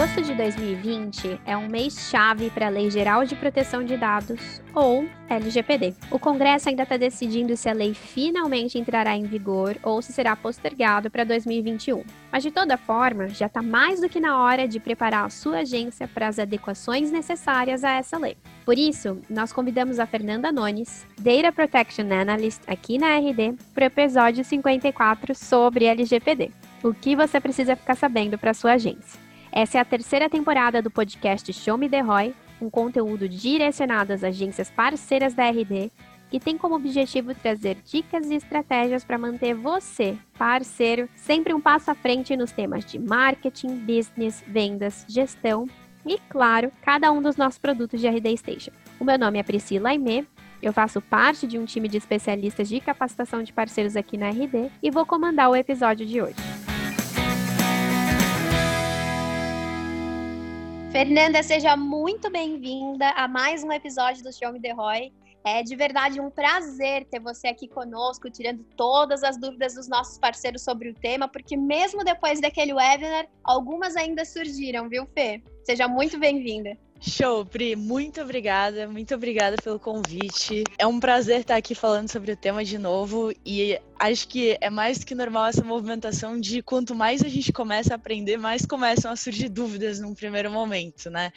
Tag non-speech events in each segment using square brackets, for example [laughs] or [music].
Agosto de 2020 é um mês-chave para a Lei Geral de Proteção de Dados, ou LGPD. O Congresso ainda está decidindo se a lei finalmente entrará em vigor ou se será postergado para 2021. Mas, de toda forma, já está mais do que na hora de preparar a sua agência para as adequações necessárias a essa lei. Por isso, nós convidamos a Fernanda Nones, Data Protection Analyst aqui na RD, para o episódio 54 sobre LGPD. O que você precisa ficar sabendo para sua agência. Essa é a terceira temporada do podcast Show Me The Roy, um conteúdo direcionado às agências parceiras da RD, que tem como objetivo trazer dicas e estratégias para manter você, parceiro, sempre um passo à frente nos temas de marketing, business, vendas, gestão e, claro, cada um dos nossos produtos de RD Station. O meu nome é Priscila Aimee, eu faço parte de um time de especialistas de capacitação de parceiros aqui na RD e vou comandar o episódio de hoje. Fernanda, seja muito bem-vinda a mais um episódio do Show Me The Roy. É de verdade um prazer ter você aqui conosco, tirando todas as dúvidas dos nossos parceiros sobre o tema, porque mesmo depois daquele webinar, algumas ainda surgiram, viu, Fê? Seja muito bem-vinda. Show, Pri, muito obrigada, muito obrigada pelo convite. É um prazer estar aqui falando sobre o tema de novo e acho que é mais que normal essa movimentação de quanto mais a gente começa a aprender, mais começam a surgir dúvidas num primeiro momento, né?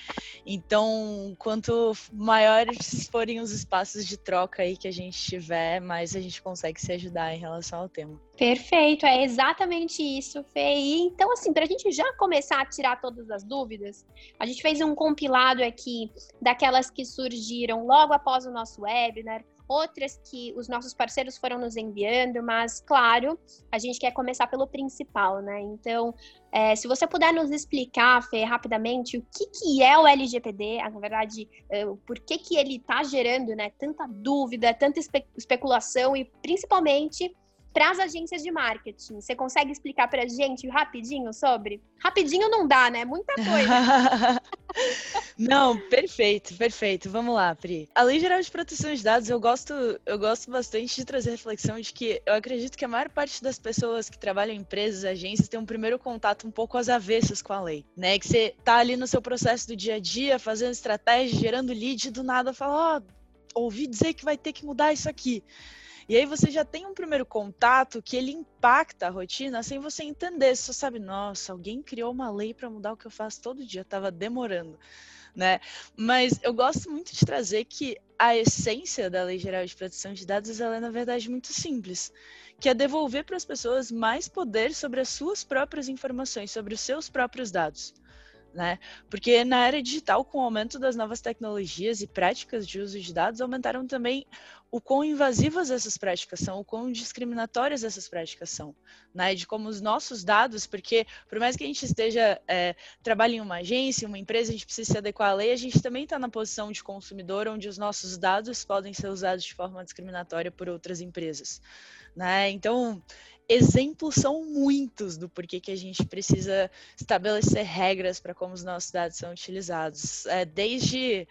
Então, quanto maiores forem os espaços de troca aí que a gente tiver, mais a gente consegue se ajudar em relação ao tema. Perfeito, é exatamente isso, Fê. E, então, assim, para a gente já começar a tirar todas as dúvidas, a gente fez um compilado aqui daquelas que surgiram logo após o nosso webinar, outras que os nossos parceiros foram nos enviando, mas, claro, a gente quer começar pelo principal, né? Então, é, se você puder nos explicar, Fê, rapidamente, o que, que é o LGPD, na verdade, é, por que, que ele está gerando né, tanta dúvida, tanta espe especulação e, principalmente, para as agências de marketing. Você consegue explicar para a gente rapidinho sobre? Rapidinho não dá, né? Muita coisa. [laughs] não, perfeito, perfeito. Vamos lá, Pri. A Lei Geral de Proteção de Dados, eu gosto, eu gosto bastante de trazer reflexão de que eu acredito que a maior parte das pessoas que trabalham em empresas, agências, tem um primeiro contato um pouco às avessas com a lei, né? Que você tá ali no seu processo do dia a dia, fazendo estratégia, gerando lead, e do nada fala, ó, oh, ouvi dizer que vai ter que mudar isso aqui. E aí você já tem um primeiro contato que ele impacta a rotina sem você entender. Você só sabe, nossa, alguém criou uma lei para mudar o que eu faço todo dia, estava demorando. Né? Mas eu gosto muito de trazer que a essência da Lei Geral de Proteção de Dados ela é, na verdade, muito simples, que é devolver para as pessoas mais poder sobre as suas próprias informações, sobre os seus próprios dados né? Porque na era digital, com o aumento das novas tecnologias e práticas de uso de dados, aumentaram também o quão invasivas essas práticas são, o quão discriminatórias essas práticas são, né? De como os nossos dados, porque por mais que a gente esteja é, trabalhe em uma agência, uma empresa, a gente precisa se adequar à lei, a gente também está na posição de consumidor, onde os nossos dados podem ser usados de forma discriminatória por outras empresas, né? Então exemplos são muitos do porquê que a gente precisa estabelecer regras para como os nossos dados são utilizados. É, desde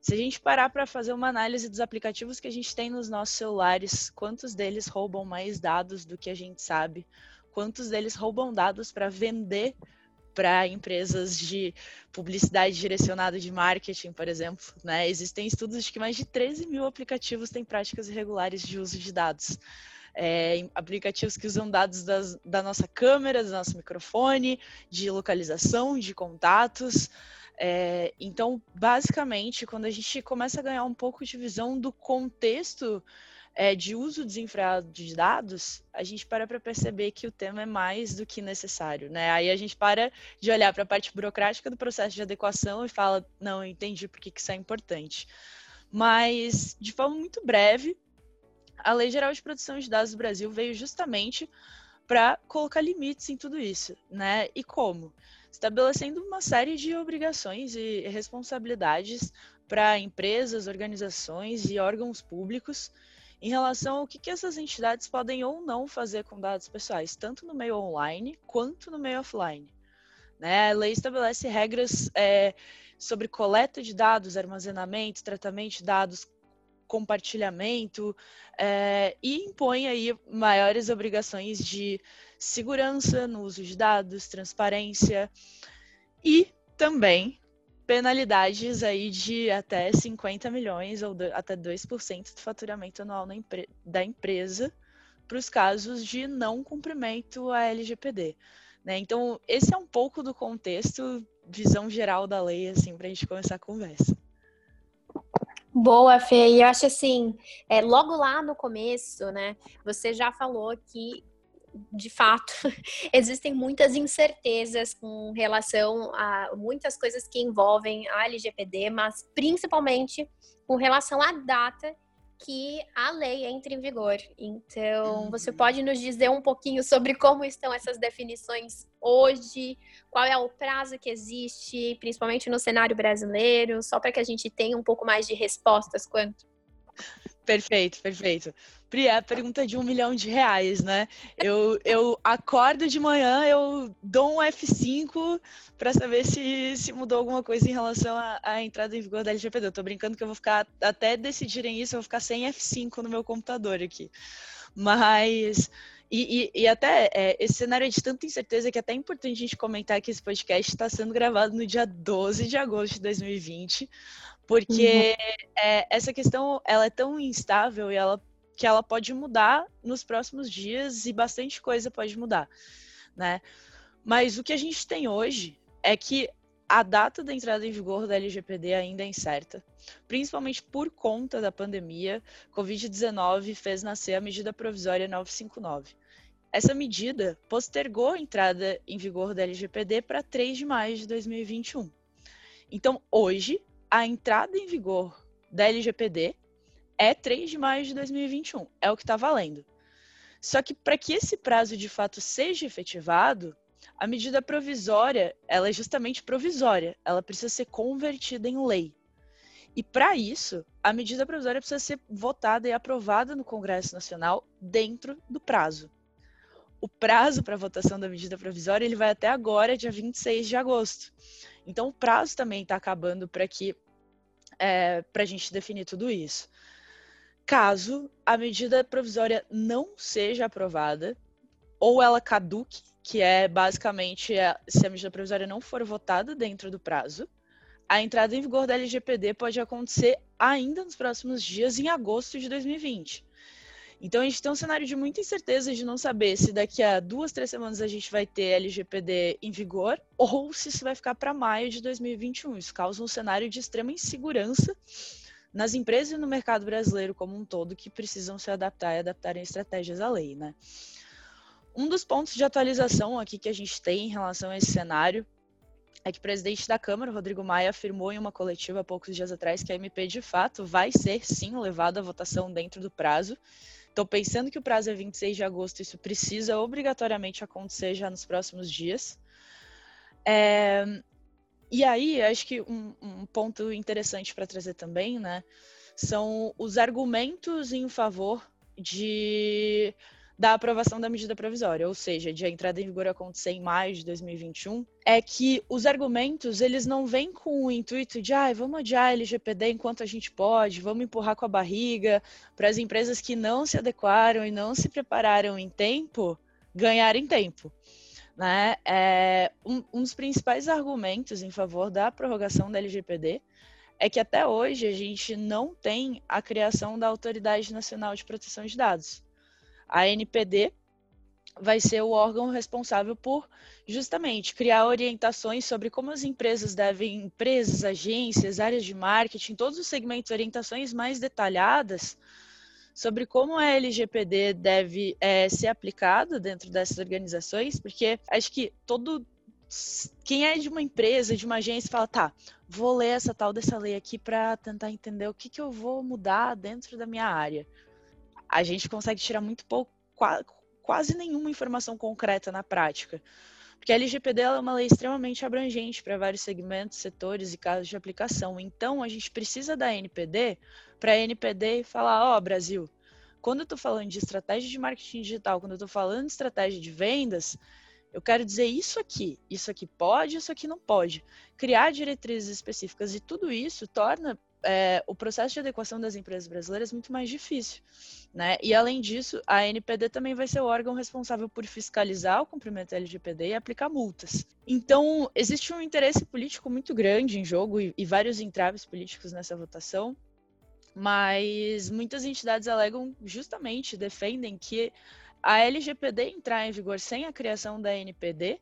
se a gente parar para fazer uma análise dos aplicativos que a gente tem nos nossos celulares, quantos deles roubam mais dados do que a gente sabe? Quantos deles roubam dados para vender para empresas de publicidade direcionada de marketing, por exemplo. Né? Existem estudos de que mais de 13 mil aplicativos têm práticas irregulares de uso de dados é, aplicativos que usam dados das, da nossa câmera, do nosso microfone, de localização, de contatos. É, então, basicamente, quando a gente começa a ganhar um pouco de visão do contexto é, de uso desenfreado de dados, a gente para para perceber que o tema é mais do que necessário, né? Aí a gente para de olhar para a parte burocrática do processo de adequação e fala, não, eu entendi por que isso é importante. Mas, de forma muito breve, a Lei Geral de Proteção de Dados do Brasil veio justamente para colocar limites em tudo isso, né? E como? Estabelecendo uma série de obrigações e responsabilidades para empresas, organizações e órgãos públicos em relação ao que, que essas entidades podem ou não fazer com dados pessoais, tanto no meio online quanto no meio offline. Né? A lei estabelece regras é, sobre coleta de dados, armazenamento, tratamento de dados, compartilhamento é, e impõe aí maiores obrigações de segurança no uso de dados, transparência e também penalidades aí de até 50 milhões ou até 2% do faturamento anual da empresa para os casos de não cumprimento à LGPD. Né? Então, esse é um pouco do contexto, visão geral da lei, assim, para a gente começar a conversa. Boa, Fê. E eu acho assim, é, logo lá no começo, né, você já falou que de fato, [laughs] existem muitas incertezas com relação a muitas coisas que envolvem a LGPD, mas principalmente com relação à data que a lei entre em vigor. Então, você uhum. pode nos dizer um pouquinho sobre como estão essas definições hoje, qual é o prazo que existe, principalmente no cenário brasileiro, só para que a gente tenha um pouco mais de respostas quanto Perfeito, perfeito. Pri, é a pergunta de um milhão de reais, né? Eu, eu acordo de manhã, eu dou um F5 para saber se, se mudou alguma coisa em relação à, entrada em vigor da LGPD. Eu tô brincando que eu vou ficar, até decidirem isso, eu vou ficar sem F5 no meu computador aqui. Mas. E, e, e até é, esse cenário é de tanta incerteza que é até importante a gente comentar que esse podcast está sendo gravado no dia 12 de agosto de 2020 porque uhum. é, essa questão ela é tão instável e ela que ela pode mudar nos próximos dias e bastante coisa pode mudar, né? Mas o que a gente tem hoje é que a data da entrada em vigor da LGPD ainda é incerta, principalmente por conta da pandemia. Covid-19 fez nascer a medida provisória 959. Essa medida postergou a entrada em vigor da LGPD para 3 de maio de 2021. Então, hoje, a entrada em vigor da LGPD é 3 de maio de 2021, é o que está valendo. Só que para que esse prazo de fato seja efetivado, a medida provisória, ela é justamente provisória, ela precisa ser convertida em lei. E para isso, a medida provisória precisa ser votada e aprovada no Congresso Nacional dentro do prazo. O prazo para votação da medida provisória ele vai até agora, dia 26 de agosto. Então, o prazo também está acabando para que é, para a gente definir tudo isso. Caso a medida provisória não seja aprovada, ou ela caduque, que é basicamente se a medida provisória não for votada dentro do prazo, a entrada em vigor da LGPD pode acontecer ainda nos próximos dias, em agosto de 2020. Então a gente tem um cenário de muita incerteza de não saber se daqui a duas, três semanas a gente vai ter LGPD em vigor ou se isso vai ficar para maio de 2021. Isso causa um cenário de extrema insegurança nas empresas e no mercado brasileiro como um todo que precisam se adaptar e adaptarem estratégias à lei, né? Um dos pontos de atualização aqui que a gente tem em relação a esse cenário é que o presidente da Câmara, Rodrigo Maia, afirmou em uma coletiva há poucos dias atrás que a MP de fato vai ser sim levada à votação dentro do prazo Estou pensando que o prazo é 26 de agosto, isso precisa obrigatoriamente acontecer já nos próximos dias. É, e aí, acho que um, um ponto interessante para trazer também, né, são os argumentos em favor de da aprovação da medida provisória, ou seja, de a entrada em vigor acontecer em maio de 2021, é que os argumentos eles não vêm com o intuito de ah, vamos adiar a LGPD enquanto a gente pode, vamos empurrar com a barriga para as empresas que não se adequaram e não se prepararam em tempo ganharem tempo. Né? É, um, um dos principais argumentos em favor da prorrogação da LGPD é que até hoje a gente não tem a criação da Autoridade Nacional de Proteção de Dados. A NPD vai ser o órgão responsável por justamente criar orientações sobre como as empresas devem, empresas, agências, áreas de marketing, todos os segmentos, orientações mais detalhadas sobre como a LGPD deve é, ser aplicada dentro dessas organizações, porque acho que todo quem é de uma empresa, de uma agência, fala, tá, vou ler essa tal dessa lei aqui para tentar entender o que, que eu vou mudar dentro da minha área a gente consegue tirar muito pouco, quase nenhuma informação concreta na prática. Porque a LGPD é uma lei extremamente abrangente para vários segmentos, setores e casos de aplicação. Então, a gente precisa da NPD para a NPD falar: ó, oh, Brasil, quando eu estou falando de estratégia de marketing digital, quando eu estou falando de estratégia de vendas, eu quero dizer isso aqui, isso aqui pode, isso aqui não pode. Criar diretrizes específicas e tudo isso torna é, o processo de adequação das empresas brasileiras é muito mais difícil. Né? E, além disso, a NPD também vai ser o órgão responsável por fiscalizar o cumprimento da LGPD e aplicar multas. Então, existe um interesse político muito grande em jogo e, e vários entraves políticos nessa votação, mas muitas entidades alegam justamente, defendem que a LGPD entrar em vigor sem a criação da NPD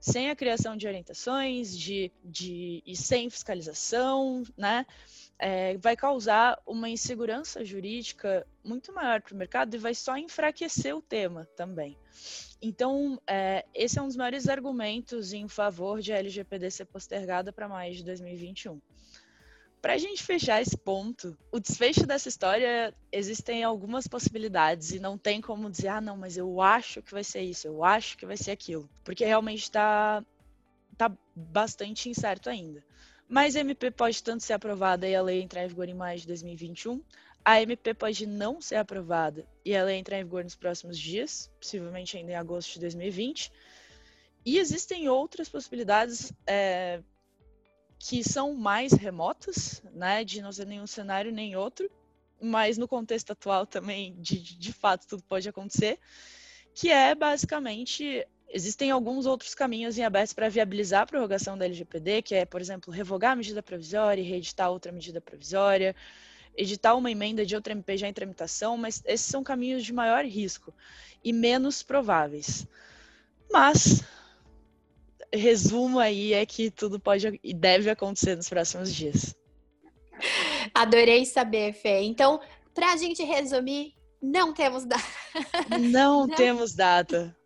sem a criação de orientações de, de, e sem fiscalização, né, é, vai causar uma insegurança jurídica muito maior para o mercado e vai só enfraquecer o tema também. Então, é, esse é um dos maiores argumentos em favor de a LGPD ser postergada para mais de 2021. Para a gente fechar esse ponto, o desfecho dessa história existem algumas possibilidades e não tem como dizer, ah, não, mas eu acho que vai ser isso, eu acho que vai ser aquilo, porque realmente está tá bastante incerto ainda. Mas a MP pode tanto ser aprovada e a lei entrar em vigor em maio de 2021, a MP pode não ser aprovada e a lei entrar em vigor nos próximos dias, possivelmente ainda em agosto de 2020. E existem outras possibilidades é, que são mais remotas, né, de não ser nenhum cenário nem outro, mas no contexto atual também, de, de fato, tudo pode acontecer, que é basicamente existem alguns outros caminhos em aberto para viabilizar a prorrogação da LGPD, que é, por exemplo, revogar a medida provisória e reeditar outra medida provisória, editar uma emenda de outra MP já em tramitação, mas esses são caminhos de maior risco e menos prováveis. Mas resumo aí é que tudo pode e deve acontecer nos próximos dias. Adorei saber, Fê. Então, para a gente resumir, não temos data. [laughs] Não, não temos data.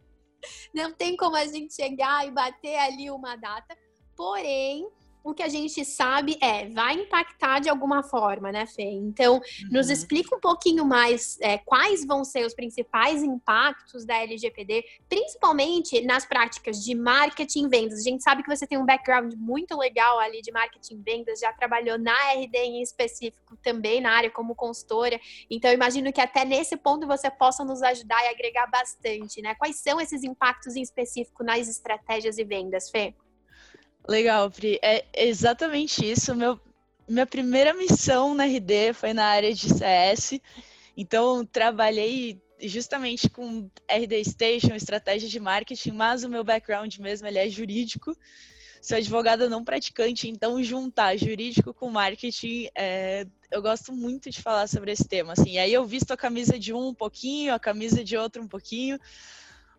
Não tem como a gente chegar e bater ali uma data. Porém, o que a gente sabe é, vai impactar de alguma forma, né, Fê? Então, uhum. nos explica um pouquinho mais é, quais vão ser os principais impactos da LGPD, principalmente nas práticas de marketing e vendas. A gente sabe que você tem um background muito legal ali de marketing e vendas, já trabalhou na RD em específico também, na área como consultora. Então, imagino que até nesse ponto você possa nos ajudar e agregar bastante, né? Quais são esses impactos em específico nas estratégias e vendas, Fê? Legal, Pri. É exatamente isso. Meu, minha primeira missão na RD foi na área de CS. Então, trabalhei justamente com RD Station, estratégia de marketing, mas o meu background mesmo ele é jurídico. Sou advogada não praticante, então juntar jurídico com marketing, é, eu gosto muito de falar sobre esse tema. Assim, aí eu visto a camisa de um um pouquinho, a camisa de outro um pouquinho,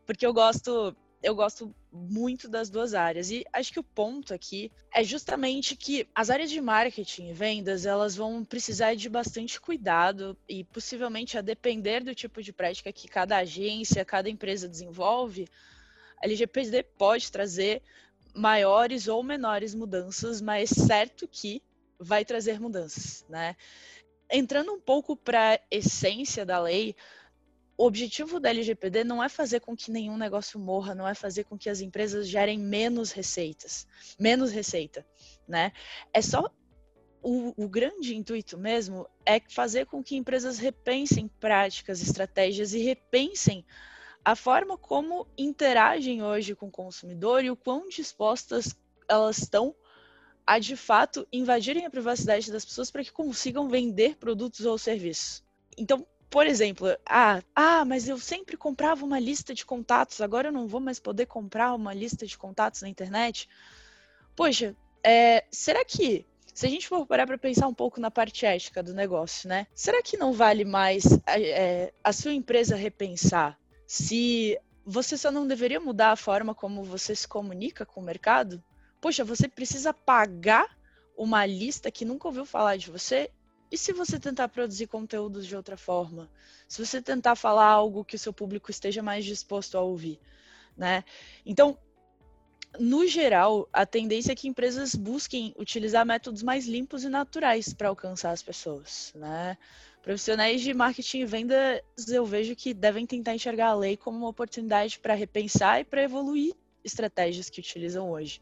porque eu gosto eu gosto muito das duas áreas. E acho que o ponto aqui é justamente que as áreas de marketing e vendas, elas vão precisar de bastante cuidado e possivelmente a depender do tipo de prática que cada agência, cada empresa desenvolve, a LGPD pode trazer maiores ou menores mudanças, mas certo que vai trazer mudanças, né? Entrando um pouco para a essência da lei, o objetivo da LGPD não é fazer com que nenhum negócio morra, não é fazer com que as empresas gerem menos receitas, menos receita, né? É só o, o, grande intuito mesmo é fazer com que empresas repensem práticas, estratégias e repensem a forma como interagem hoje com o consumidor e o quão dispostas elas estão a de fato invadirem a privacidade das pessoas para que consigam vender produtos ou serviços. Então, por exemplo, ah, ah, mas eu sempre comprava uma lista de contatos, agora eu não vou mais poder comprar uma lista de contatos na internet. Poxa, é, será que se a gente for parar para pensar um pouco na parte ética do negócio, né? Será que não vale mais é, a sua empresa repensar se você só não deveria mudar a forma como você se comunica com o mercado? Poxa, você precisa pagar uma lista que nunca ouviu falar de você e se você tentar produzir conteúdos de outra forma? Se você tentar falar algo que o seu público esteja mais disposto a ouvir, né? Então, no geral, a tendência é que empresas busquem utilizar métodos mais limpos e naturais para alcançar as pessoas, né? Profissionais de marketing e vendas, eu vejo que devem tentar enxergar a lei como uma oportunidade para repensar e para evoluir estratégias que utilizam hoje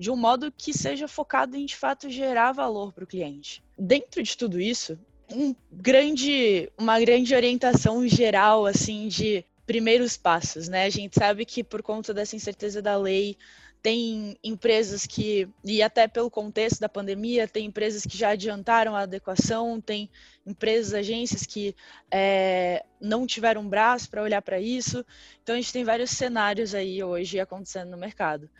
de um modo que seja focado em de fato gerar valor para o cliente. Dentro de tudo isso, um grande, uma grande orientação geral assim de primeiros passos, né? A gente sabe que por conta dessa incerteza da lei tem empresas que, e até pelo contexto da pandemia, tem empresas que já adiantaram a adequação, tem empresas, agências que é, não tiveram braço para olhar para isso. Então, a gente tem vários cenários aí hoje acontecendo no mercado.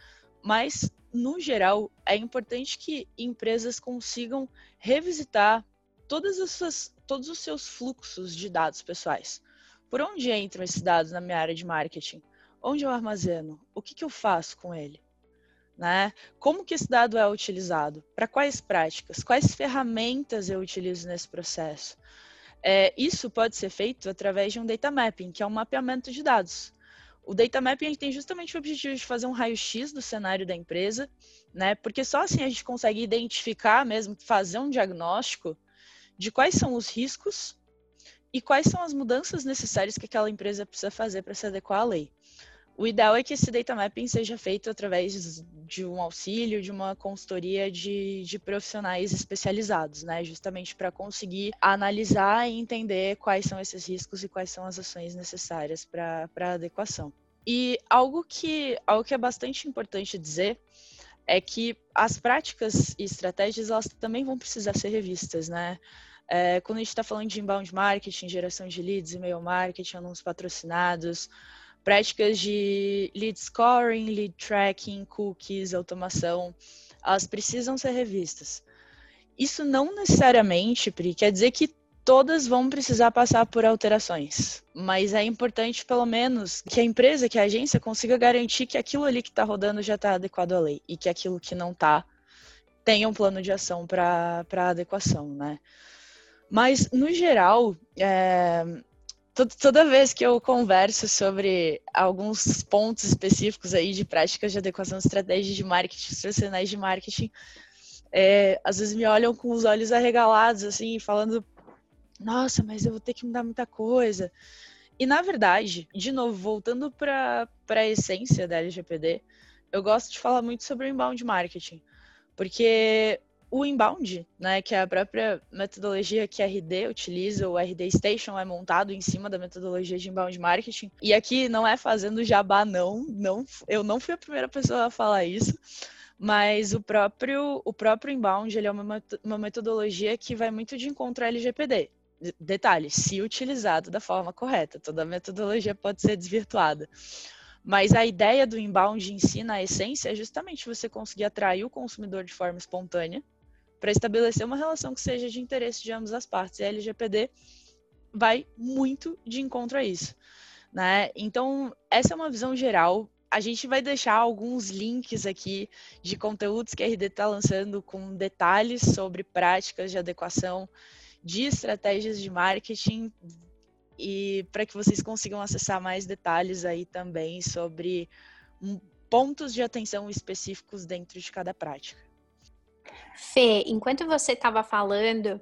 Mas, no geral, é importante que empresas consigam revisitar todas as suas, todos os seus fluxos de dados pessoais. Por onde entram esses dados na minha área de marketing? Onde eu armazeno? O que, que eu faço com ele? Né? Como que esse dado é utilizado? Para quais práticas? Quais ferramentas eu utilizo nesse processo? É, isso pode ser feito através de um data mapping, que é um mapeamento de dados. O data mapping ele tem justamente o objetivo de fazer um raio-x do cenário da empresa, né? Porque só assim a gente consegue identificar mesmo, fazer um diagnóstico de quais são os riscos e quais são as mudanças necessárias que aquela empresa precisa fazer para se adequar à lei. O ideal é que esse data mapping seja feito através de um auxílio, de uma consultoria de, de profissionais especializados, né? Justamente para conseguir analisar e entender quais são esses riscos e quais são as ações necessárias para a adequação. E algo que, algo que é bastante importante dizer é que as práticas e estratégias elas também vão precisar ser revistas, né? É, quando a gente está falando de inbound marketing, geração de leads, e-mail marketing, anúncios patrocinados, práticas de lead scoring, lead tracking, cookies, automação, elas precisam ser revistas. Isso não necessariamente, Pri, quer dizer que todas vão precisar passar por alterações, mas é importante, pelo menos, que a empresa, que a agência consiga garantir que aquilo ali que está rodando já está adequado à lei e que aquilo que não está tenha um plano de ação para adequação, né? Mas, no geral, é, toda vez que eu converso sobre alguns pontos específicos aí de práticas de adequação de estratégias de marketing, profissionais de marketing, é, às vezes me olham com os olhos arregalados, assim, falando, nossa, mas eu vou ter que mudar muita coisa. E, na verdade, de novo, voltando para a essência da LGPD, eu gosto de falar muito sobre o inbound marketing, porque o inbound, né, que é a própria metodologia que a RD utiliza, o RD Station é montado em cima da metodologia de inbound marketing. E aqui não é fazendo jabá não, não, eu não fui a primeira pessoa a falar isso, mas o próprio o próprio inbound, ele é uma, uma metodologia que vai muito de encontro ao LGPD. Detalhe, se utilizado da forma correta, toda metodologia pode ser desvirtuada. Mas a ideia do inbound em si, na essência, é justamente você conseguir atrair o consumidor de forma espontânea, para estabelecer uma relação que seja de interesse de ambas as partes. E a LGPD vai muito de encontro a isso. Né? Então, essa é uma visão geral. A gente vai deixar alguns links aqui de conteúdos que a RD está lançando com detalhes sobre práticas de adequação, de estratégias de marketing e para que vocês consigam acessar mais detalhes aí também sobre pontos de atenção específicos dentro de cada prática. Fê, enquanto você estava falando,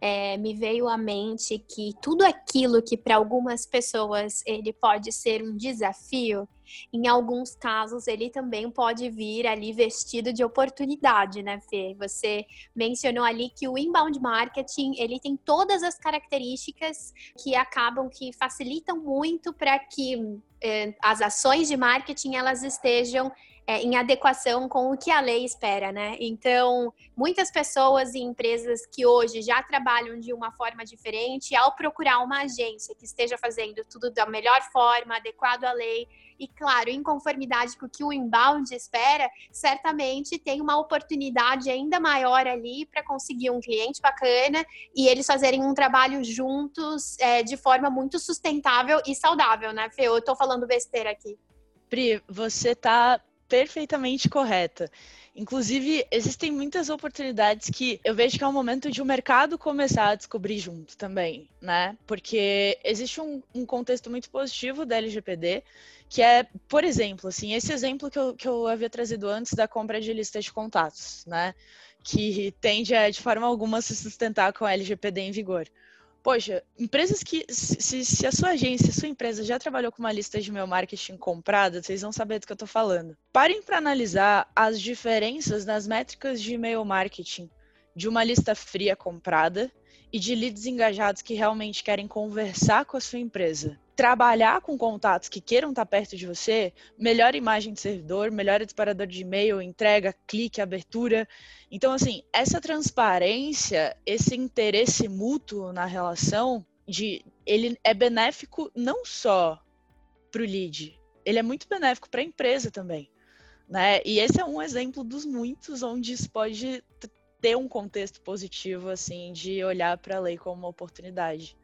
é, me veio à mente que tudo aquilo que para algumas pessoas ele pode ser um desafio, em alguns casos ele também pode vir ali vestido de oportunidade, né, Fê? Você mencionou ali que o inbound marketing ele tem todas as características que acabam que facilitam muito para que é, as ações de marketing elas estejam é, em adequação com o que a lei espera, né? Então, muitas pessoas e empresas que hoje já trabalham de uma forma diferente, ao procurar uma agência que esteja fazendo tudo da melhor forma, adequado à lei, e, claro, em conformidade com o que o inbound espera, certamente tem uma oportunidade ainda maior ali para conseguir um cliente bacana e eles fazerem um trabalho juntos é, de forma muito sustentável e saudável, né, Fê? Eu estou falando besteira aqui. Pri, você está perfeitamente correta. Inclusive, existem muitas oportunidades que eu vejo que é o momento de o mercado começar a descobrir junto também, né? Porque existe um, um contexto muito positivo da LGPD, que é, por exemplo, assim, esse exemplo que eu, que eu havia trazido antes da compra de lista de contatos, né? Que tende a, de forma alguma, se sustentar com a LGPD em vigor. Poxa, empresas que. Se, se, a sua agência, a sua empresa já trabalhou com uma lista de e-mail marketing comprada, vocês vão saber do que eu estou falando. Parem para analisar as diferenças nas métricas de e-mail marketing de uma lista fria comprada e de leads engajados que realmente querem conversar com a sua empresa. Trabalhar com contatos que queiram estar perto de você, melhor imagem de servidor, melhor disparador de e-mail, entrega, clique, abertura. Então, assim, essa transparência, esse interesse mútuo na relação, de, ele é benéfico não só para o lead, ele é muito benéfico para a empresa também. Né? E esse é um exemplo dos muitos onde isso pode ter um contexto positivo, assim, de olhar para a lei como uma oportunidade.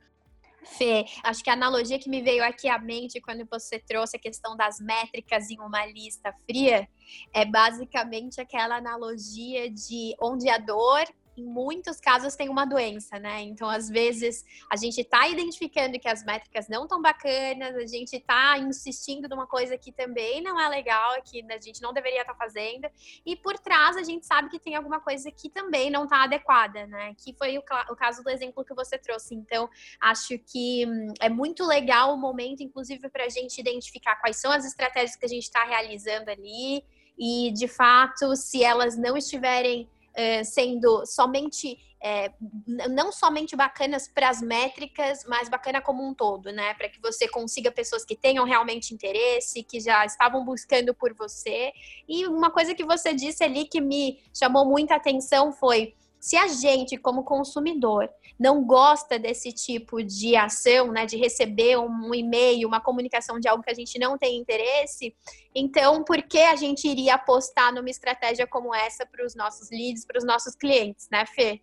Fê, acho que a analogia que me veio aqui à mente quando você trouxe a questão das métricas em uma lista fria é basicamente aquela analogia de onde a dor em muitos casos tem uma doença, né? Então, às vezes, a gente está identificando que as métricas não estão bacanas, a gente está insistindo numa coisa que também não é legal, que a gente não deveria estar tá fazendo, e por trás a gente sabe que tem alguma coisa que também não está adequada, né? Que foi o, o caso do exemplo que você trouxe. Então, acho que hum, é muito legal o momento, inclusive, para a gente identificar quais são as estratégias que a gente está realizando ali. E, de fato, se elas não estiverem eh, sendo somente é, não somente bacanas para as métricas, mas bacana como um todo, né? Para que você consiga pessoas que tenham realmente interesse, que já estavam buscando por você. E uma coisa que você disse ali que me chamou muita atenção foi se a gente, como consumidor, não gosta desse tipo de ação, né, de receber um e-mail, uma comunicação de algo que a gente não tem interesse, então por que a gente iria apostar numa estratégia como essa para os nossos leads, para os nossos clientes, né, Fê?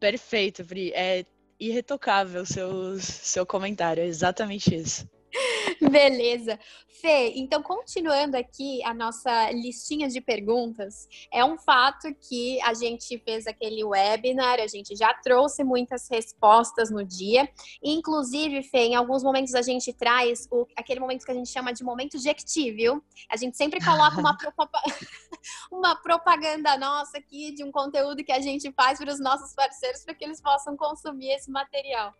Perfeito, Pri. É irretocável seu, seu comentário, é exatamente isso. [laughs] Beleza. Fê, então continuando aqui a nossa listinha de perguntas, é um fato que a gente fez aquele webinar, a gente já trouxe muitas respostas no dia, inclusive, Fê, em alguns momentos a gente traz o, aquele momento que a gente chama de momento jecti, viu? A gente sempre coloca uma, [laughs] [laughs] uma propaganda nossa aqui de um conteúdo que a gente faz para os nossos parceiros para que eles possam consumir esse material.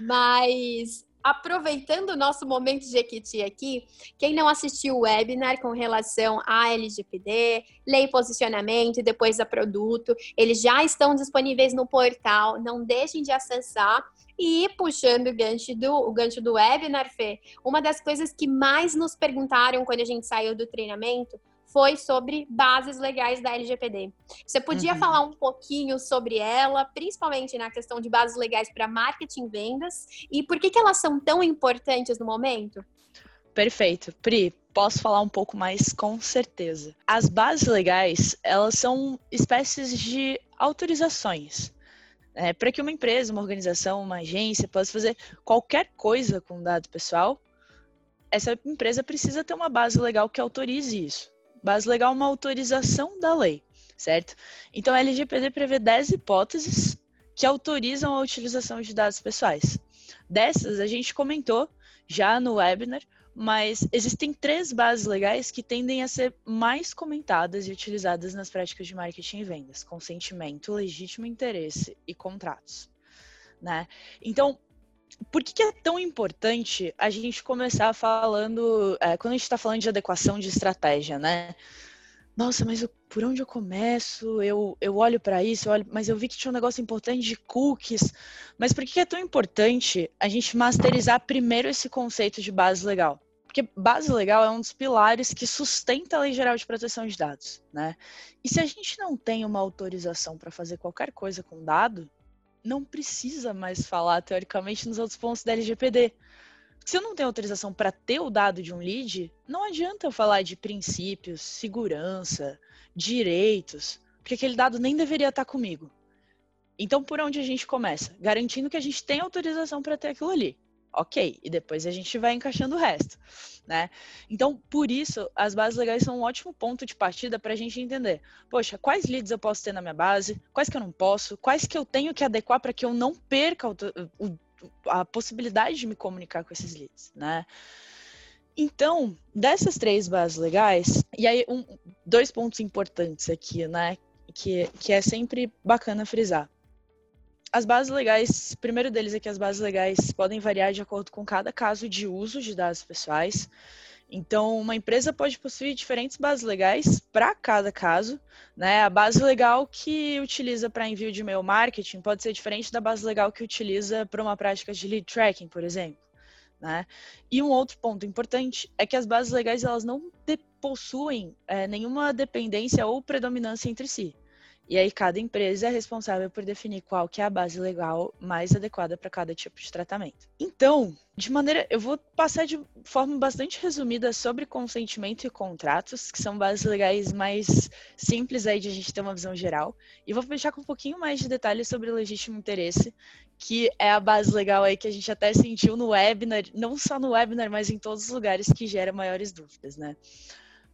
Mas aproveitando o nosso momento de Equity aqui, quem não assistiu o webinar com relação à LGPD, lei posicionamento e depois a produto, eles já estão disponíveis no portal, não deixem de acessar. E puxando o gancho do, o gancho do webinar, Fê, uma das coisas que mais nos perguntaram quando a gente saiu do treinamento foi sobre bases legais da LGPD. Você podia uhum. falar um pouquinho sobre ela, principalmente na questão de bases legais para marketing e vendas, e por que, que elas são tão importantes no momento? Perfeito. Pri, posso falar um pouco mais com certeza. As bases legais, elas são espécies de autorizações. É, para que uma empresa, uma organização, uma agência possa fazer qualquer coisa com dado pessoal, essa empresa precisa ter uma base legal que autorize isso base legal uma autorização da lei, certo? Então, a LGPD prevê 10 hipóteses que autorizam a utilização de dados pessoais. Dessas, a gente comentou já no webinar, mas existem três bases legais que tendem a ser mais comentadas e utilizadas nas práticas de marketing e vendas: consentimento, legítimo interesse e contratos. Né? Então, por que, que, é tão importante a gente começar falando, é, quando a gente está falando de adequação de estratégia, né? Nossa, mas eu, por onde eu começo? Eu, eu olho para isso, eu olho, mas eu vi que tinha um negócio importante de cookies. Mas por que, que é tão importante a gente masterizar primeiro esse conceito de base legal? Porque base legal é um dos pilares que sustenta a Lei Geral de Proteção de Dados, né? E se a gente não tem uma autorização para fazer qualquer coisa com dado, não precisa mais falar, teoricamente, nos outros pontos da LGPD. Se eu não tenho autorização para ter o dado de um lead, não adianta eu falar de princípios, segurança, direitos, porque aquele dado nem deveria estar comigo. Então, por onde a gente começa? Garantindo que a gente tem autorização para ter aquilo ali ok, e depois a gente vai encaixando o resto, né? Então, por isso, as bases legais são um ótimo ponto de partida para a gente entender, poxa, quais leads eu posso ter na minha base, quais que eu não posso, quais que eu tenho que adequar para que eu não perca o, o, a possibilidade de me comunicar com esses leads, né? Então, dessas três bases legais, e aí um, dois pontos importantes aqui, né? Que, que é sempre bacana frisar as bases legais, primeiro deles é que as bases legais podem variar de acordo com cada caso de uso de dados pessoais. Então, uma empresa pode possuir diferentes bases legais para cada caso. Né? A base legal que utiliza para envio de e-mail marketing pode ser diferente da base legal que utiliza para uma prática de lead tracking, por exemplo. Né? E um outro ponto importante é que as bases legais elas não possuem é, nenhuma dependência ou predominância entre si. E aí cada empresa é responsável por definir qual que é a base legal mais adequada para cada tipo de tratamento. Então, de maneira, eu vou passar de forma bastante resumida sobre consentimento e contratos, que são bases legais mais simples aí de a gente ter uma visão geral, e vou fechar com um pouquinho mais de detalhes sobre legítimo interesse, que é a base legal aí que a gente até sentiu no webinar, não só no webinar, mas em todos os lugares que gera maiores dúvidas, né?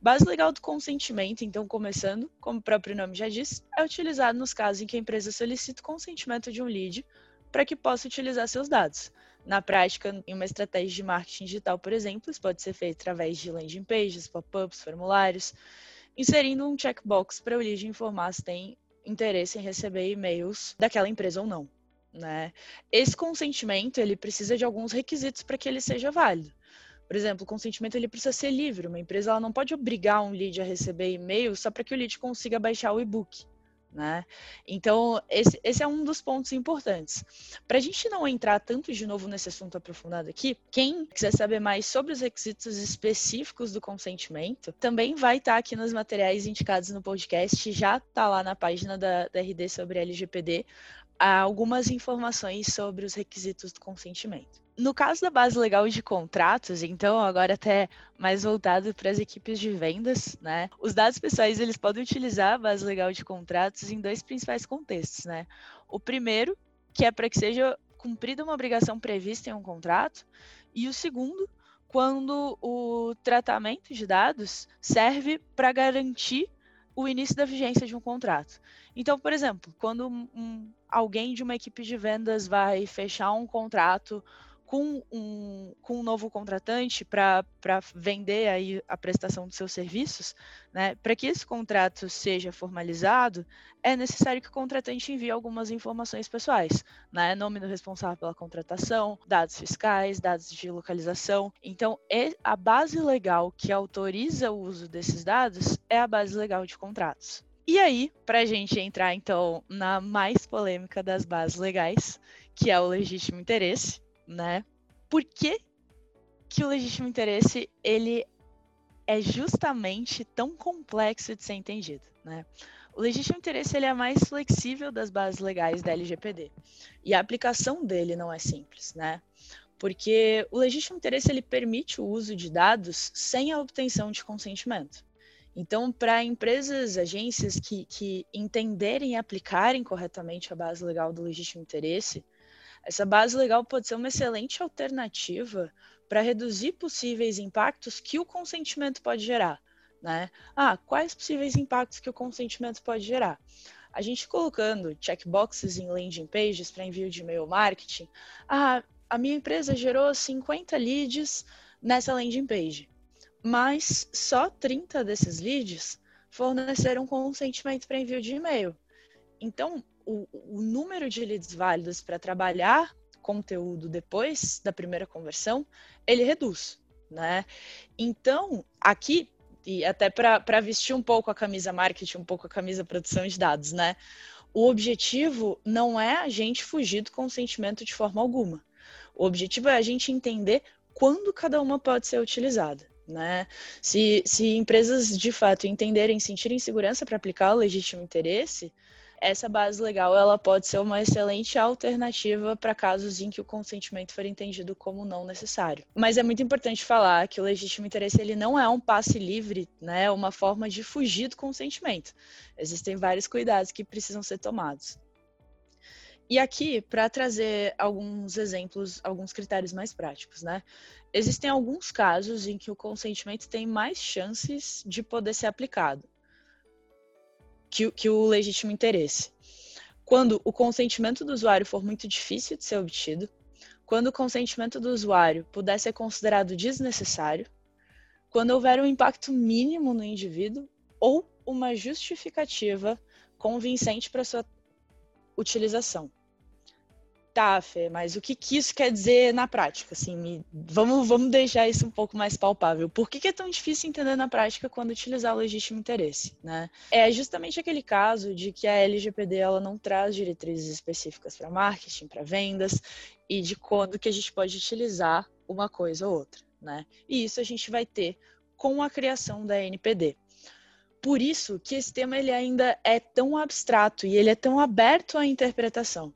Base legal do consentimento, então, começando, como o próprio nome já diz, é utilizado nos casos em que a empresa solicita o consentimento de um lead para que possa utilizar seus dados. Na prática, em uma estratégia de marketing digital, por exemplo, isso pode ser feito através de landing pages, pop-ups, formulários, inserindo um checkbox para o lead informar se tem interesse em receber e-mails daquela empresa ou não. Né? Esse consentimento ele precisa de alguns requisitos para que ele seja válido. Por exemplo, o consentimento ele precisa ser livre. Uma empresa ela não pode obrigar um lead a receber e-mail só para que o lead consiga baixar o e-book. Né? Então, esse, esse, é um dos pontos importantes. Para a gente não entrar tanto de novo nesse assunto aprofundado aqui, quem quiser saber mais sobre os requisitos específicos do consentimento, também vai estar tá aqui nos materiais indicados no podcast, já está lá na página da, da RD sobre LGPD, algumas informações sobre os requisitos do consentimento. No caso da base legal de contratos, então agora até mais voltado para as equipes de vendas, né? Os dados pessoais eles podem utilizar a base legal de contratos em dois principais contextos, né? O primeiro, que é para que seja cumprida uma obrigação prevista em um contrato, e o segundo, quando o tratamento de dados serve para garantir o início da vigência de um contrato. Então, por exemplo, quando um, alguém de uma equipe de vendas vai fechar um contrato com um, com um novo contratante para vender aí a prestação dos seus serviços, né, para que esse contrato seja formalizado, é necessário que o contratante envie algumas informações pessoais, né, nome do responsável pela contratação, dados fiscais, dados de localização. Então, a base legal que autoriza o uso desses dados é a base legal de contratos. E aí, para a gente entrar então na mais polêmica das bases legais, que é o legítimo interesse, né? Por que, que o legítimo interesse ele é justamente tão complexo de ser entendido, né? O legítimo interesse ele é a mais flexível das bases legais da LGPD e a aplicação dele não é simples, né? Porque o legítimo interesse ele permite o uso de dados sem a obtenção de consentimento. Então, para empresas, agências que, que entenderem e aplicarem corretamente a base legal do legítimo interesse, essa base legal pode ser uma excelente alternativa para reduzir possíveis impactos que o consentimento pode gerar. Né? Ah, quais possíveis impactos que o consentimento pode gerar? A gente colocando checkboxes em landing pages para envio de e-mail marketing. Ah, a minha empresa gerou 50 leads nessa landing page, mas só 30 desses leads forneceram consentimento para envio de e-mail. Então, o, o número de leads válidos para trabalhar conteúdo depois da primeira conversão, ele reduz, né? Então, aqui, e até para vestir um pouco a camisa marketing, um pouco a camisa produção de dados, né? O objetivo não é a gente fugir do consentimento de forma alguma. O objetivo é a gente entender quando cada uma pode ser utilizada. Né? Se, se empresas de fato entenderem, sentirem segurança para aplicar o legítimo interesse, essa base legal ela pode ser uma excelente alternativa para casos em que o consentimento for entendido como não necessário. Mas é muito importante falar que o legítimo interesse ele não é um passe livre, né, uma forma de fugir do consentimento. Existem vários cuidados que precisam ser tomados. E aqui, para trazer alguns exemplos, alguns critérios mais práticos, né? Existem alguns casos em que o consentimento tem mais chances de poder ser aplicado que, que o legítimo interesse. Quando o consentimento do usuário for muito difícil de ser obtido, quando o consentimento do usuário puder ser considerado desnecessário, quando houver um impacto mínimo no indivíduo ou uma justificativa convincente para sua utilização tá, Fê, mas o que, que isso quer dizer na prática? Assim, me, vamos, vamos deixar isso um pouco mais palpável. Por que, que, é tão difícil entender na prática quando utilizar o legítimo interesse? Né? É justamente aquele caso de que a LGPD ela não traz diretrizes específicas para marketing, para vendas, e de quando que a gente pode utilizar uma coisa ou outra, né? E isso a gente vai ter com a criação da NPD. Por isso que esse tema ele ainda é tão abstrato e ele é tão aberto à interpretação.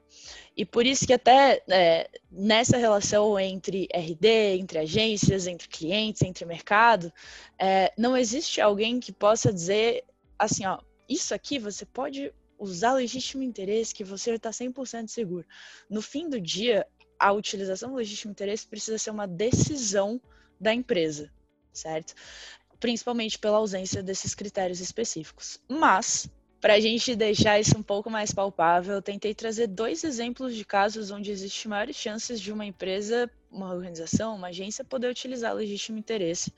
E por isso que até é, nessa relação entre RD, entre agências, entre clientes, entre mercado, é, não existe alguém que possa dizer assim, ó, isso aqui você pode usar legítimo interesse que você está 100% seguro. No fim do dia, a utilização do legítimo interesse precisa ser uma decisão da empresa, certo? Principalmente pela ausência desses critérios específicos. Mas, para a gente deixar isso um pouco mais palpável, eu tentei trazer dois exemplos de casos onde existem maiores chances de uma empresa, uma organização, uma agência poder utilizar legítimo interesse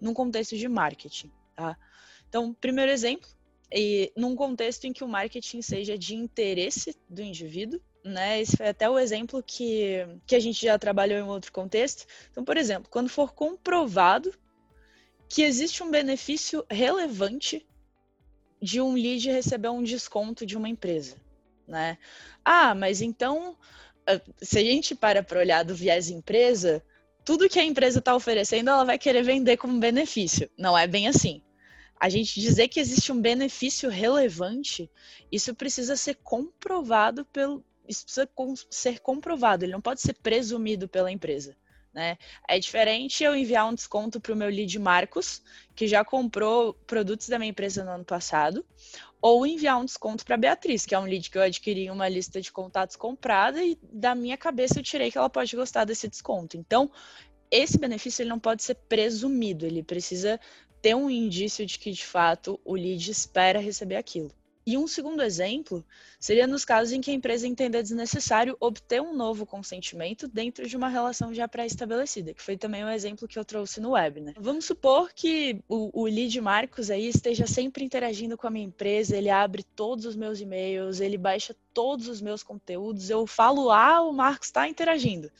num contexto de marketing. Tá? Então, primeiro exemplo, e num contexto em que o marketing seja de interesse do indivíduo, né? Esse foi até o exemplo que, que a gente já trabalhou em outro contexto. Então, por exemplo, quando for comprovado que existe um benefício relevante de um lead receber um desconto de uma empresa, né? Ah, mas então, ah, se a gente para para olhar do viés empresa, tudo que a empresa está oferecendo, ela vai querer vender como benefício. Não é bem assim a gente dizer que existe um benefício relevante, isso precisa ser comprovado pelo. Isso precisa ser comprovado, ele não pode ser presumido pela empresa. Né? É diferente eu enviar um desconto para o meu lead Marcos, que já comprou produtos da minha empresa no ano passado, ou enviar um desconto para Beatriz, que é um lead que eu adquiri em uma lista de contatos comprada e da minha cabeça eu tirei que ela pode gostar desse desconto. Então, esse benefício ele não pode ser presumido, ele precisa ter um indício de que de fato o lead espera receber aquilo. E um segundo exemplo seria nos casos em que a empresa entender desnecessário obter um novo consentimento dentro de uma relação já pré-estabelecida, que foi também um exemplo que eu trouxe no web. Né? Vamos supor que o, o lead Marcos aí esteja sempre interagindo com a minha empresa, ele abre todos os meus e-mails, ele baixa todos os meus conteúdos, eu falo, ah, o Marcos está interagindo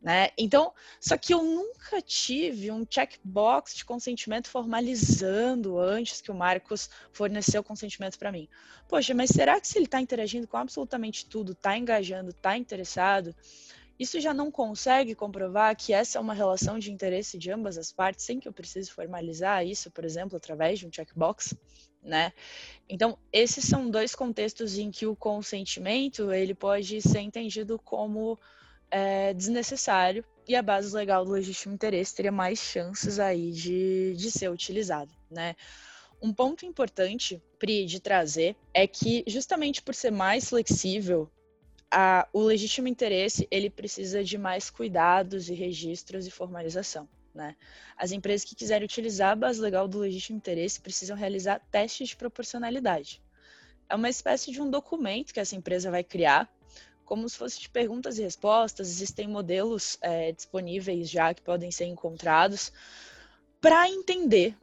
né? Então, só que eu nunca tive um checkbox de consentimento formalizando antes que o Marcos forneceu consentimento para mim. Poxa, mas será que se ele está interagindo com absolutamente tudo, está engajando, está interessado, isso já não consegue comprovar que essa é uma relação de interesse de ambas as partes, sem que eu precise formalizar isso, por exemplo, através de um checkbox? Né? Então, esses são dois contextos em que o consentimento ele pode ser entendido como é, desnecessário e a base legal do legítimo interesse teria mais chances aí de, de ser utilizada, né? Um ponto importante, Pri, de trazer é que justamente por ser mais flexível, a, o legítimo interesse ele precisa de mais cuidados e registros e formalização. Né? As empresas que quiserem utilizar a base legal do legítimo interesse precisam realizar testes de proporcionalidade. É uma espécie de um documento que essa empresa vai criar como se fosse de perguntas e respostas. Existem modelos é, disponíveis já que podem ser encontrados para entender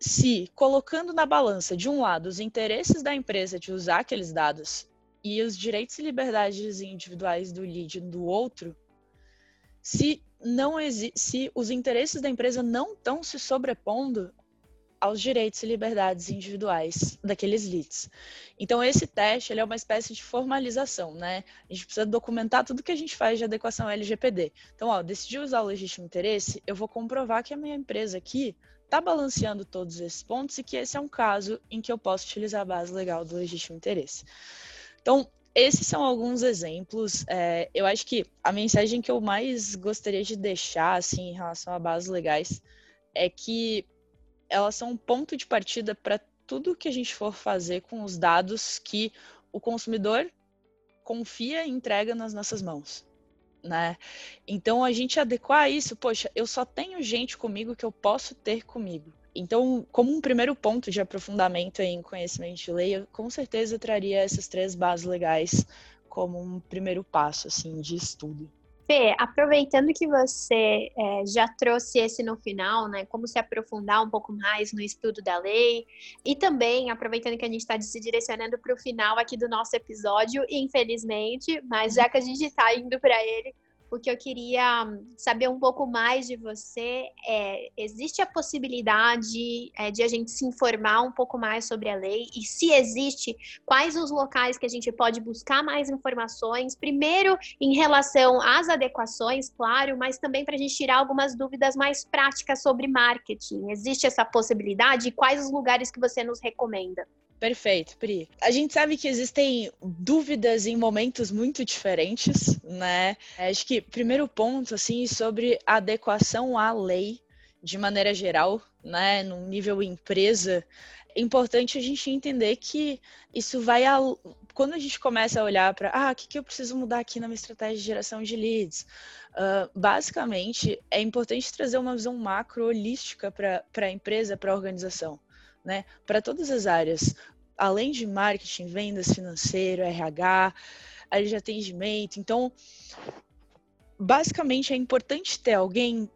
se, colocando na balança, de um lado, os interesses da empresa de usar aqueles dados e os direitos e liberdades individuais do lead do outro, se não se os interesses da empresa não estão se sobrepondo aos direitos e liberdades individuais daqueles leads. Então, esse teste é uma espécie de formalização, né? A gente precisa documentar tudo que a gente faz de adequação LGPD. Então, ó, decidi usar o legítimo interesse, eu vou comprovar que a minha empresa aqui está balanceando todos esses pontos e que esse é um caso em que eu posso utilizar a base legal do legítimo interesse. Então, esses são alguns exemplos. É, eu acho que a mensagem que eu mais gostaria de deixar, assim, em relação a bases legais, é que elas são um ponto de partida para tudo que a gente for fazer com os dados que o consumidor confia e entrega nas nossas mãos. Né? Então a gente adequar isso, poxa, eu só tenho gente comigo que eu posso ter comigo. Então, como um primeiro ponto de aprofundamento em conhecimento de lei, eu com certeza traria essas três bases legais como um primeiro passo assim de estudo. Fê, aproveitando que você é, já trouxe esse no final, né? Como se aprofundar um pouco mais no estudo da lei, e também aproveitando que a gente está se direcionando para o final aqui do nosso episódio, infelizmente, mas já que a gente está indo para ele, o que eu queria saber um pouco mais de você é: existe a possibilidade é, de a gente se informar um pouco mais sobre a lei? E se existe, quais os locais que a gente pode buscar mais informações? Primeiro, em relação às adequações, claro, mas também para a gente tirar algumas dúvidas mais práticas sobre marketing. Existe essa possibilidade? E quais os lugares que você nos recomenda? Perfeito, Pri. A gente sabe que existem dúvidas em momentos muito diferentes, né? Acho que primeiro ponto, assim, sobre a adequação à lei de maneira geral, né, no nível empresa, é importante a gente entender que isso vai ao... quando a gente começa a olhar para ah, o que, que eu preciso mudar aqui na minha estratégia de geração de leads, uh, basicamente é importante trazer uma visão macro holística para a empresa, para a organização. Né, para todas as áreas além de marketing, vendas, financeiro, RH, área de atendimento. Então, basicamente é importante ter alguém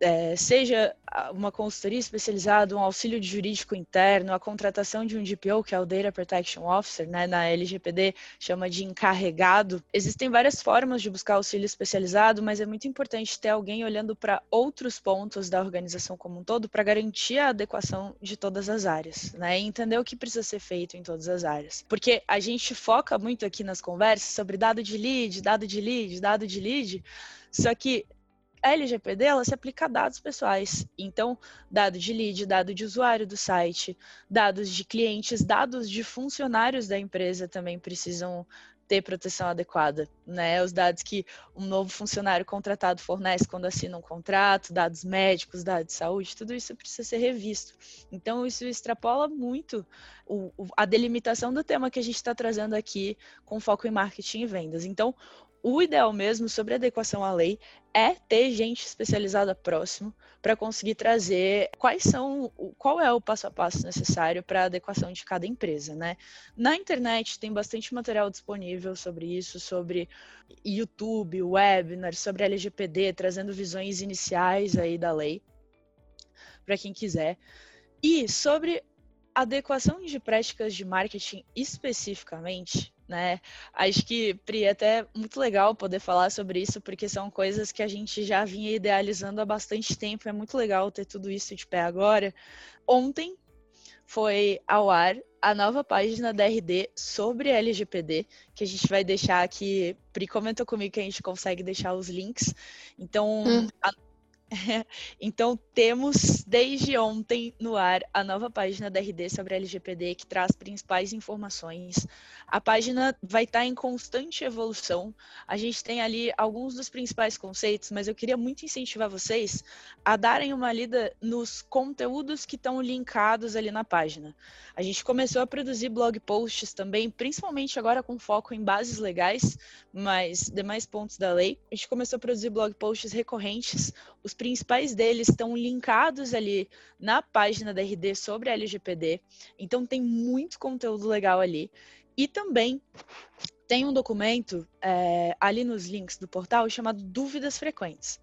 é, seja uma consultoria especializada, um auxílio de jurídico interno, a contratação de um DPO, que é o Data Protection Officer, né, na LGPD chama de encarregado. Existem várias formas de buscar auxílio especializado, mas é muito importante ter alguém olhando para outros pontos da organização como um todo para garantir a adequação de todas as áreas, né, e entender o que precisa ser feito em todas as áreas. Porque a gente foca muito aqui nas conversas sobre dado de lead, dado de lead, dado de lead, só que a LGPD ela se aplica a dados pessoais. Então, dado de lead, dado de usuário do site, dados de clientes, dados de funcionários da empresa também precisam ter proteção adequada, né? Os dados que um novo funcionário contratado fornece quando assina um contrato, dados médicos, dados de saúde, tudo isso precisa ser revisto. Então, isso extrapola muito o, a delimitação do tema que a gente está trazendo aqui com foco em marketing e vendas. Então, o ideal mesmo sobre adequação à lei é ter gente especializada próximo para conseguir trazer quais são, qual é o passo a passo necessário para a adequação de cada empresa, né? Na internet tem bastante material disponível sobre isso, sobre YouTube, webinar, sobre LGPD, trazendo visões iniciais aí da lei para quem quiser. E sobre adequação de práticas de marketing especificamente, né? Acho que, Pri, é até muito legal poder falar sobre isso, porque são coisas que a gente já vinha idealizando há bastante tempo. É muito legal ter tudo isso de pé agora. Ontem foi ao ar a nova página da RD sobre LGPD, que a gente vai deixar aqui. Pri comentou comigo que a gente consegue deixar os links. Então, hum. a [laughs] Então, temos desde ontem no ar a nova página da RD sobre a LGPD, que traz principais informações. A página vai estar em constante evolução. A gente tem ali alguns dos principais conceitos, mas eu queria muito incentivar vocês a darem uma lida nos conteúdos que estão linkados ali na página. A gente começou a produzir blog posts também, principalmente agora com foco em bases legais, mas demais pontos da lei. A gente começou a produzir blog posts recorrentes. Os principais deles estão linkados ali na página da RD sobre a LGPD. Então tem muito conteúdo legal ali. E também tem um documento é, ali nos links do portal chamado Dúvidas Frequentes.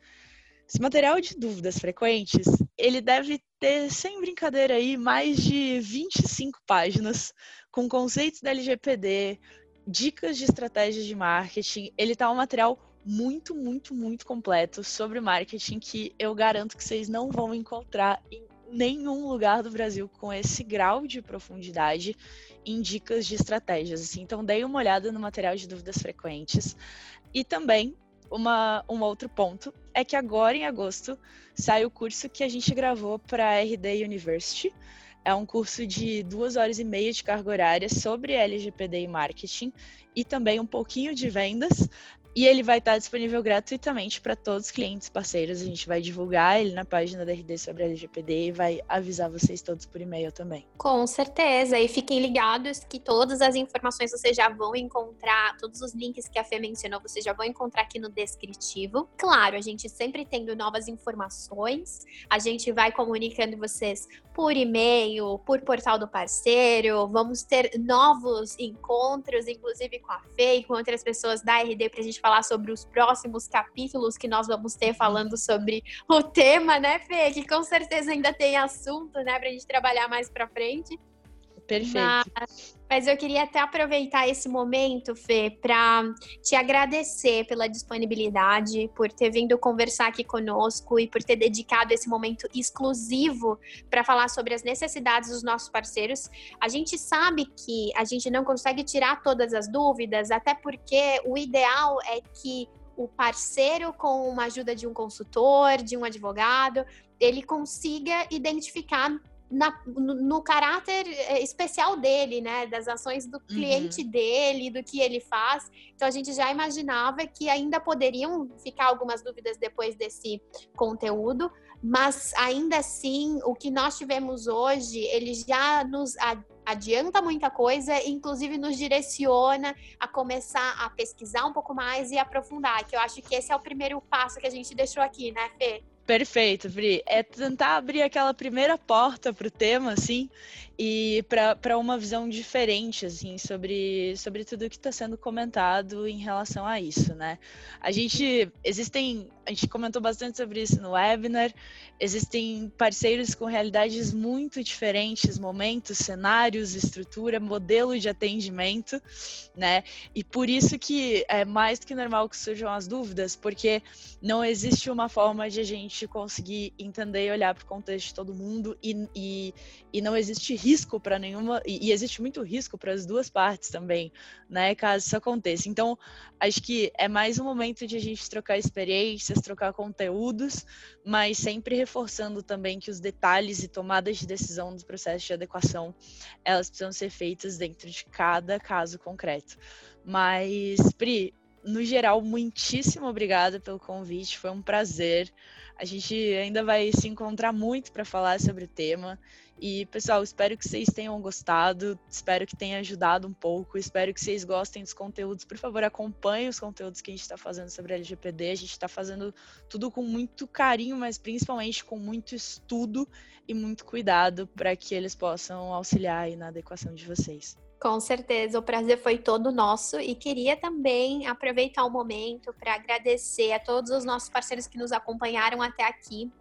Esse material de dúvidas frequentes, ele deve ter, sem brincadeira aí, mais de 25 páginas com conceitos da LGPD, dicas de estratégias de marketing. Ele tá um material muito, muito, muito completo sobre marketing que eu garanto que vocês não vão encontrar em nenhum lugar do Brasil com esse grau de profundidade em dicas de estratégias. Assim. Então, dei uma olhada no material de dúvidas frequentes. E também, uma, um outro ponto é que agora, em agosto, sai o curso que a gente gravou para a RD University. É um curso de duas horas e meia de carga horária sobre LGPD e marketing e também um pouquinho de vendas. E ele vai estar disponível gratuitamente para todos os clientes parceiros. A gente vai divulgar ele na página da RD sobre a LGPD e vai avisar vocês todos por e-mail também. Com certeza. E fiquem ligados que todas as informações vocês já vão encontrar, todos os links que a Fê mencionou, vocês já vão encontrar aqui no descritivo. Claro, a gente sempre tendo novas informações, a gente vai comunicando vocês por e-mail, por portal do parceiro. Vamos ter novos encontros, inclusive com a Fê e com outras pessoas da RD para a gente falar sobre os próximos capítulos que nós vamos ter falando sobre o tema, né, Fê? Que com certeza ainda tem assunto, né, pra gente trabalhar mais pra frente. Perfeito. Mas, mas, eu queria até aproveitar esse momento, Fê, para te agradecer pela disponibilidade, por ter vindo conversar aqui conosco e por ter dedicado esse momento exclusivo para falar sobre as necessidades dos nossos parceiros. A gente sabe que a gente não consegue tirar todas as dúvidas, até porque o ideal é que o parceiro, com uma ajuda de um consultor, de um advogado, ele consiga identificar na, no, no, caráter eh, especial dele, né? Das ações do cliente uhum. dele, do que ele faz. Então a gente já imaginava que ainda poderiam ficar algumas dúvidas depois desse conteúdo, mas ainda assim, o que nós tivemos hoje, ele já nos adianta muita coisa, inclusive nos direciona a começar a pesquisar um pouco mais e aprofundar, que eu acho que esse é o primeiro passo que a gente deixou aqui, né, Fê? Perfeito, Bri. É tentar abrir aquela primeira porta para o tema, assim, e para uma visão diferente, assim, sobre, sobre tudo que está sendo comentado em relação a isso, né? A gente, existem, a gente comentou bastante sobre isso no webinar, existem parceiros com realidades muito diferentes, momentos, cenários, estrutura, modelo de atendimento, né? E por isso que é mais do que normal que surjam as dúvidas, porque não existe uma forma de a gente conseguir entender e olhar para o contexto de todo mundo e, e, e não existe risco para nenhuma e, e, existe muito risco para as duas partes também, né? Caso isso aconteça. Então, acho que é mais um momento de a gente trocar experiências, trocar conteúdos, mas sempre reforçando também que os detalhes e tomadas de decisão do processo de adequação elas precisam ser feitas dentro de cada caso concreto. Mas, Pri, no geral, muitíssimo obrigada pelo convite, foi um prazer. A gente ainda vai se encontrar muito para falar sobre o tema. E, pessoal, espero que vocês tenham gostado, espero que tenha ajudado um pouco, espero que vocês gostem dos conteúdos. Por favor, acompanhem os conteúdos que a gente está fazendo sobre a LGPD. A gente está fazendo tudo com muito carinho, mas principalmente com muito estudo e muito cuidado para que eles possam auxiliar na adequação de vocês. Com certeza, o prazer foi todo nosso e queria também aproveitar o momento para agradecer a todos os nossos parceiros que nos acompanharam até aqui.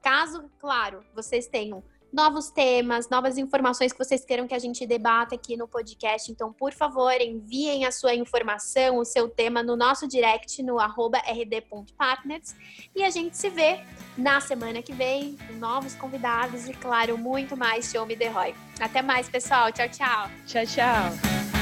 Caso, claro, vocês tenham novos temas, novas informações que vocês queiram que a gente debata aqui no podcast. Então, por favor, enviem a sua informação, o seu tema no nosso direct no rd.partners e a gente se vê na semana que vem com novos convidados e, claro, muito mais Show Me The Roy. Até mais, pessoal. Tchau, tchau. Tchau, tchau.